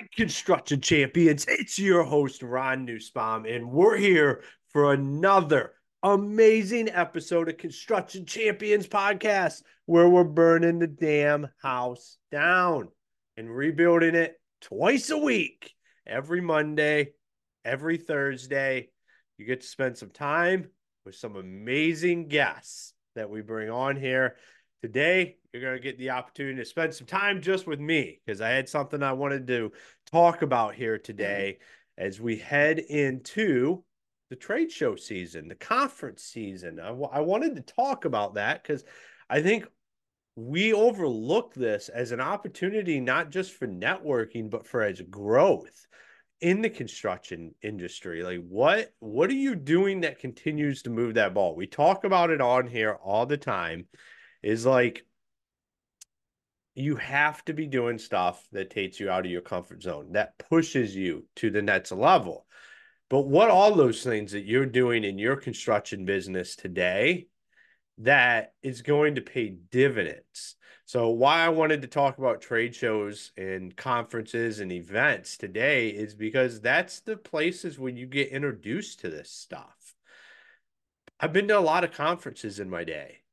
construction champions. It's your host, Ron Nussbaum, and we're here for another amazing episode of Construction Champions Podcast where we're burning the damn house down and rebuilding it twice a week, every Monday, every Thursday. You get to spend some time with some amazing guests that we bring on here. Today, you're going to get the opportunity to spend some time just with me because I had something I wanted to talk about here today mm-hmm. as we head into the trade show season, the conference season. I, I wanted to talk about that because I think we overlook this as an opportunity not just for networking but for as growth in the construction industry. Like what what are you doing that continues to move that ball? We talk about it on here all the time is like you have to be doing stuff that takes you out of your comfort zone, that pushes you to the next level. But what all those things that you're doing in your construction business today that is going to pay dividends. So why I wanted to talk about trade shows and conferences and events today is because that's the places where you get introduced to this stuff. I've been to a lot of conferences in my day.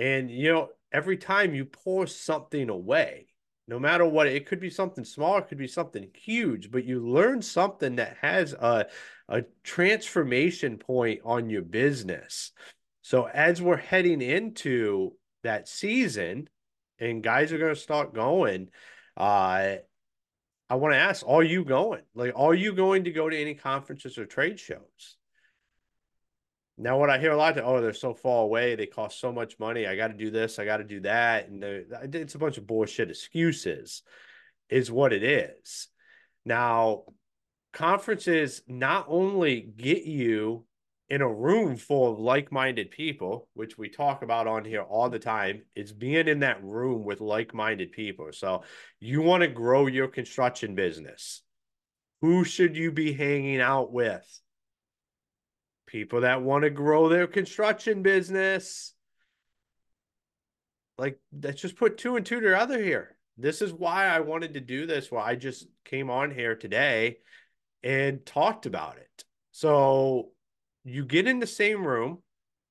And you know, every time you pour something away, no matter what, it could be something small, it could be something huge, but you learn something that has a, a transformation point on your business. So as we're heading into that season and guys are going to start going, uh, I want to ask, are you going? Like, are you going to go to any conferences or trade shows? Now, what I hear a lot, of, oh, they're so far away, they cost so much money. I got to do this, I got to do that, and it's a bunch of bullshit excuses, is what it is. Now, conferences not only get you in a room full of like-minded people, which we talk about on here all the time, it's being in that room with like-minded people. So, you want to grow your construction business. Who should you be hanging out with? People that want to grow their construction business. Like, let's just put two and two together here. This is why I wanted to do this. Why I just came on here today and talked about it. So you get in the same room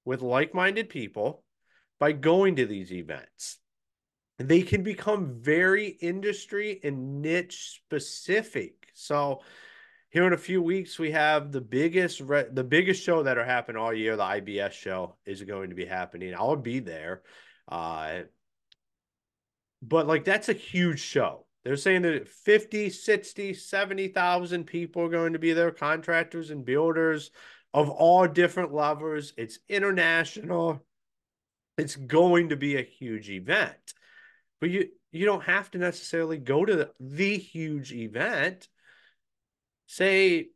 with like minded people by going to these events. They can become very industry and niche specific. So, here in a few weeks we have the biggest re- the biggest show that'll happen all year the ibs show is going to be happening. I'll be there uh but like that's a huge show. They're saying that 50 60 70,000 people are going to be there contractors and builders of all different levels. It's international. It's going to be a huge event. But you you don't have to necessarily go to the, the huge event say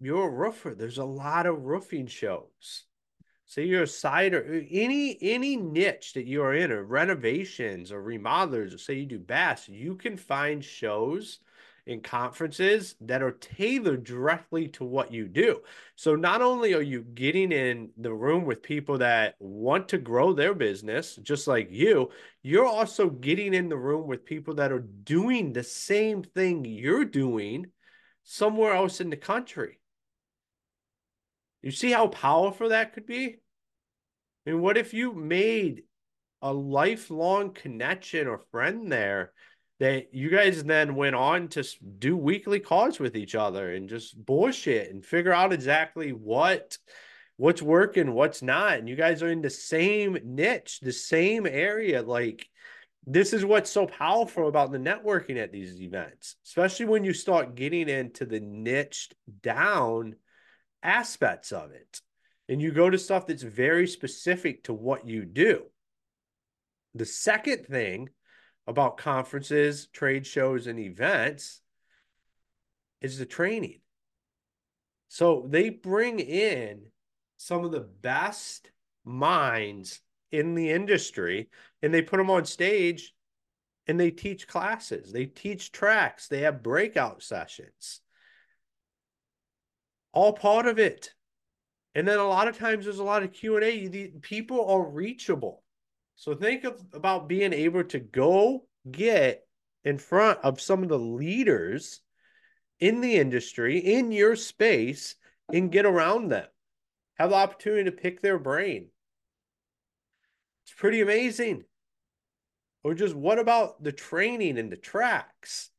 you're a roofer, there's a lot of roofing shows. Say you're a sider, uh, any any niche that you are in, or renovations or remodelers, or say you do baths, you can find shows and conferences that are tailored directly to what you do. So not only are you getting in the room with people that want to grow their business just like you, you're also getting in the room with people that are doing the same thing you're doing somewhere else in the country. You see how powerful that could be? I mean, what if you made a lifelong connection or friend there that you guys then went on to do weekly calls with each other and just bullshit and figure out exactly what what's working, what's not, and you guys are in the same niche, the same area, like this is what's so powerful about the networking at these events, especially when you start getting into the niched down aspects of it. And you go to stuff that's very specific to what you do. The second thing about conferences, trade shows, and events is the training. So they bring in some of the best minds in the industry and they put them on stage and they teach classes they teach tracks they have breakout sessions all part of it and then a lot of times there's a lot of q&a the people are reachable so think of, about being able to go get in front of some of the leaders in the industry, in your space, and get around them. Have the opportunity to pick their brain. It's pretty amazing. Or just what about the training and the tracks?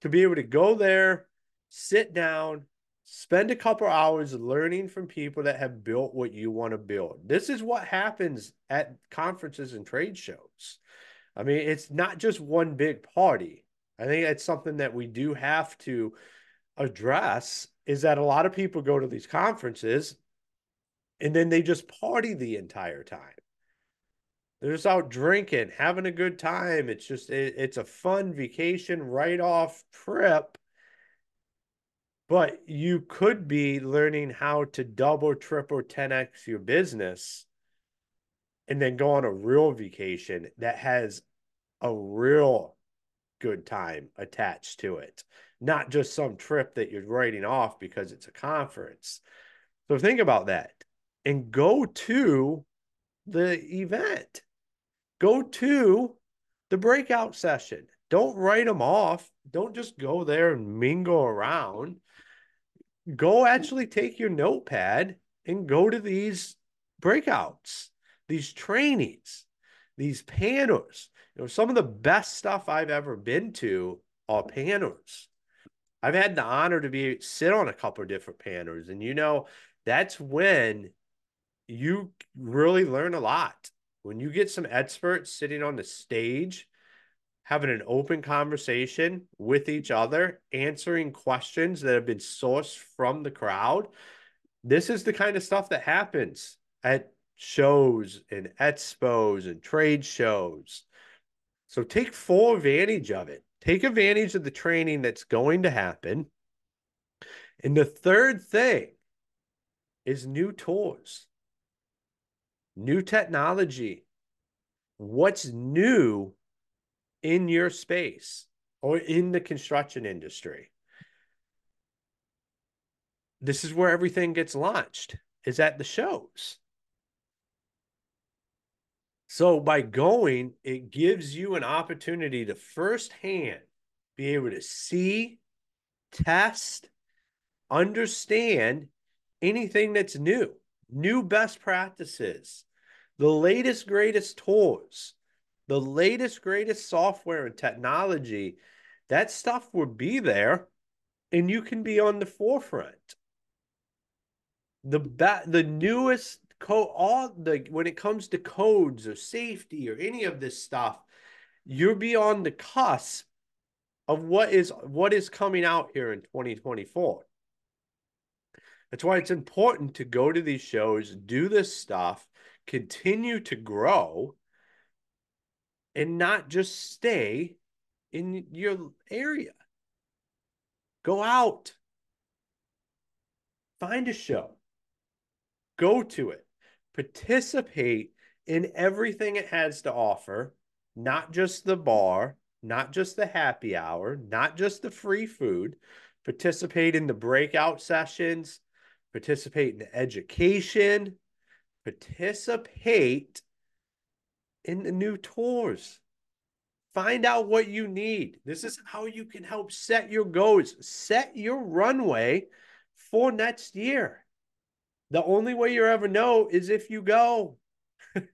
To be able to go there, sit down, spend a couple hours learning from people that have built what you want to build. This is what happens at conferences and trade shows. I mean, it's not just one big party. I think that's something that we do have to address is that a lot of people go to these conferences and then they just party the entire time. They're just out drinking, having a good time. It's just it, it's a fun vacation write off trip but you could be learning how to double, triple, 10x your business and then go on a real vacation that has a real good time attached to it, not just some trip that you're writing off because it's a conference. So think about that and go to the event, go to the breakout session. Don't write them off. Don't just go there and mingle around go actually take your notepad and go to these breakouts, these trainings, these panels. You know, some of the best stuff I've ever been to are panels. I've had the honor to be sit on a couple of different panels, and you know, that's when you really learn a lot. When you get some experts sitting on the stage having an open conversation with each other, answering questions that have been sourced from the crowd. This is the kind of stuff that happens at shows and expos and trade shows. So take full advantage of it. Take advantage of the training that's going to happen. And the third thing is new tools, new technology. What's new in your space or in the construction industry. This is where everything gets launched, is at the shows. So by going, it gives you an opportunity to firsthand be able to see, test, understand anything that's new, new best practices, the latest, greatest tools, the latest, greatest software and technology, that stuff will be there and you can be on the forefront. The ba- the newest code, all the when it comes to codes or safety or any of this stuff, you'll be on the cusp of what is what is coming out here in 2024. That's why it's important to go to these shows, do this stuff, continue to grow, and not just stay in your area. Go out, find a show, go to it, participate in everything it has to offer, not just the bar, not just the happy hour, not just the free food. Participate in the breakout sessions, participate in education, participate in the new tours. Find out what you need. This is how you can help set your goals, set your runway for next year. The only way you ever know is if you go.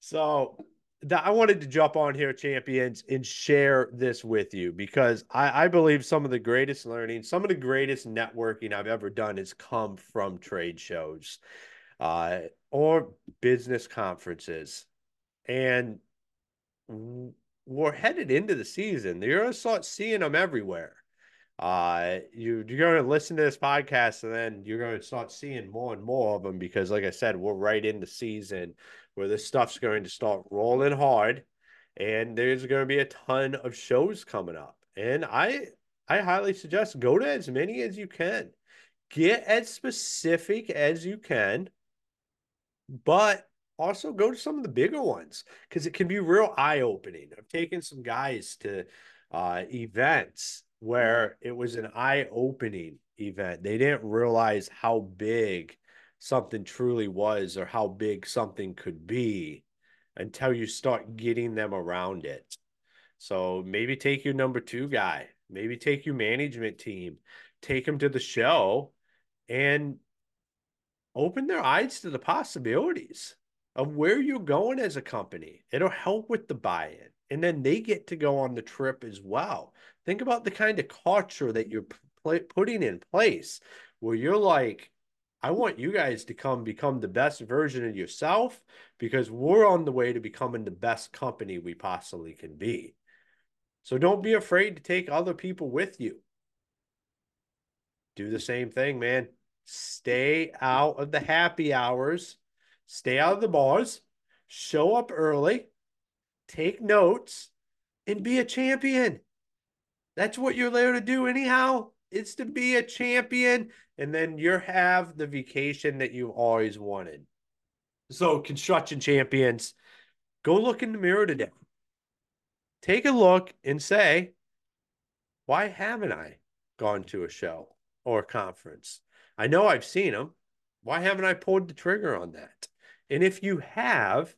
so I wanted to jump on here, champions, and share this with you because I, I, believe some of the greatest learning, some of the greatest networking I've ever done has come from trade shows uh, or business conferences. And we're headed into the season. You're going to start seeing them everywhere. Uh, you, you're going to listen to this podcast and then you're going to start seeing more and more of them because, like I said, we're right in the season where this stuff's going to start rolling hard and there's going to be a ton of shows coming up. And I, I highly suggest go to as many as you can. Get as specific as you can but also go to some of the bigger ones because it can be real eye opening. I've taken some guys to uh, events where it was an eye opening event. They didn't realize how big something truly was or how big something could be until you start getting them around it. So maybe take your number two guy, maybe take your management team, take them to the show and open their eyes to the possibilities of where you're going as a company. It'll help with the buy in. And then they get to go on the trip as well. Think about the kind of culture that you're putting in place where you're like, I want you guys to come become the best version of yourself because we're on the way to becoming the best company we possibly can be. So don't be afraid to take other people with you. Do the same thing, man. Stay out of the happy hours, stay out of the bars, show up early, take notes, and be a champion. That's what you're there to do, anyhow. It's to be a champion, and then you have the vacation that you've always wanted. So, construction champions, go look in the mirror today. Take a look and say, why haven't I gone to a show or a conference? I know I've seen them. Why haven't I pulled the trigger on that? And if you have,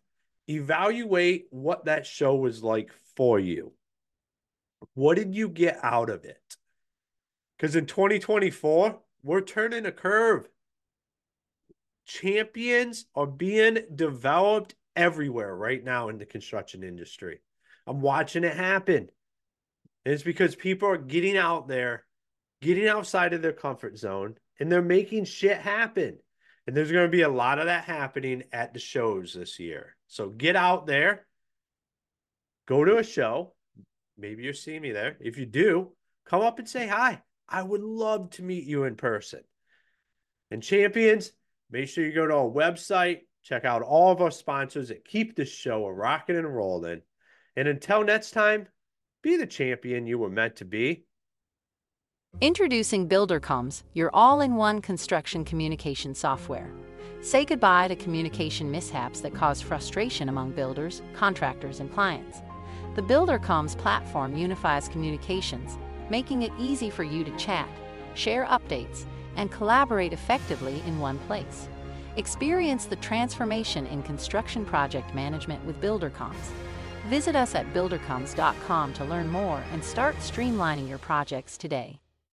evaluate what that show was like for you. What did you get out of it? Because in 2024, we're turning a curve. Champions are being developed everywhere right now in the construction industry. I'm watching it happen. And it's because people are getting out there, getting outside of their comfort zone, and they're making shit happen. And there's going to be a lot of that happening at the shows this year. So get out there, go to a show. Maybe you're seeing me there. If you do, come up and say hi. I would love to meet you in person. And champions, make sure you go to our website, check out all of our sponsors that keep this show a rocking and rolling. And until next time, be the champion you were meant to be. Introducing BuilderComs, your all in one construction communication software. Say goodbye to communication mishaps that cause frustration among builders, contractors, and clients. The BuilderComs platform unifies communications making it easy for you to chat, share updates, and collaborate effectively in one place. Experience the transformation in construction project management with BuilderComs. Visit us at buildercoms.com to learn more and start streamlining your projects today.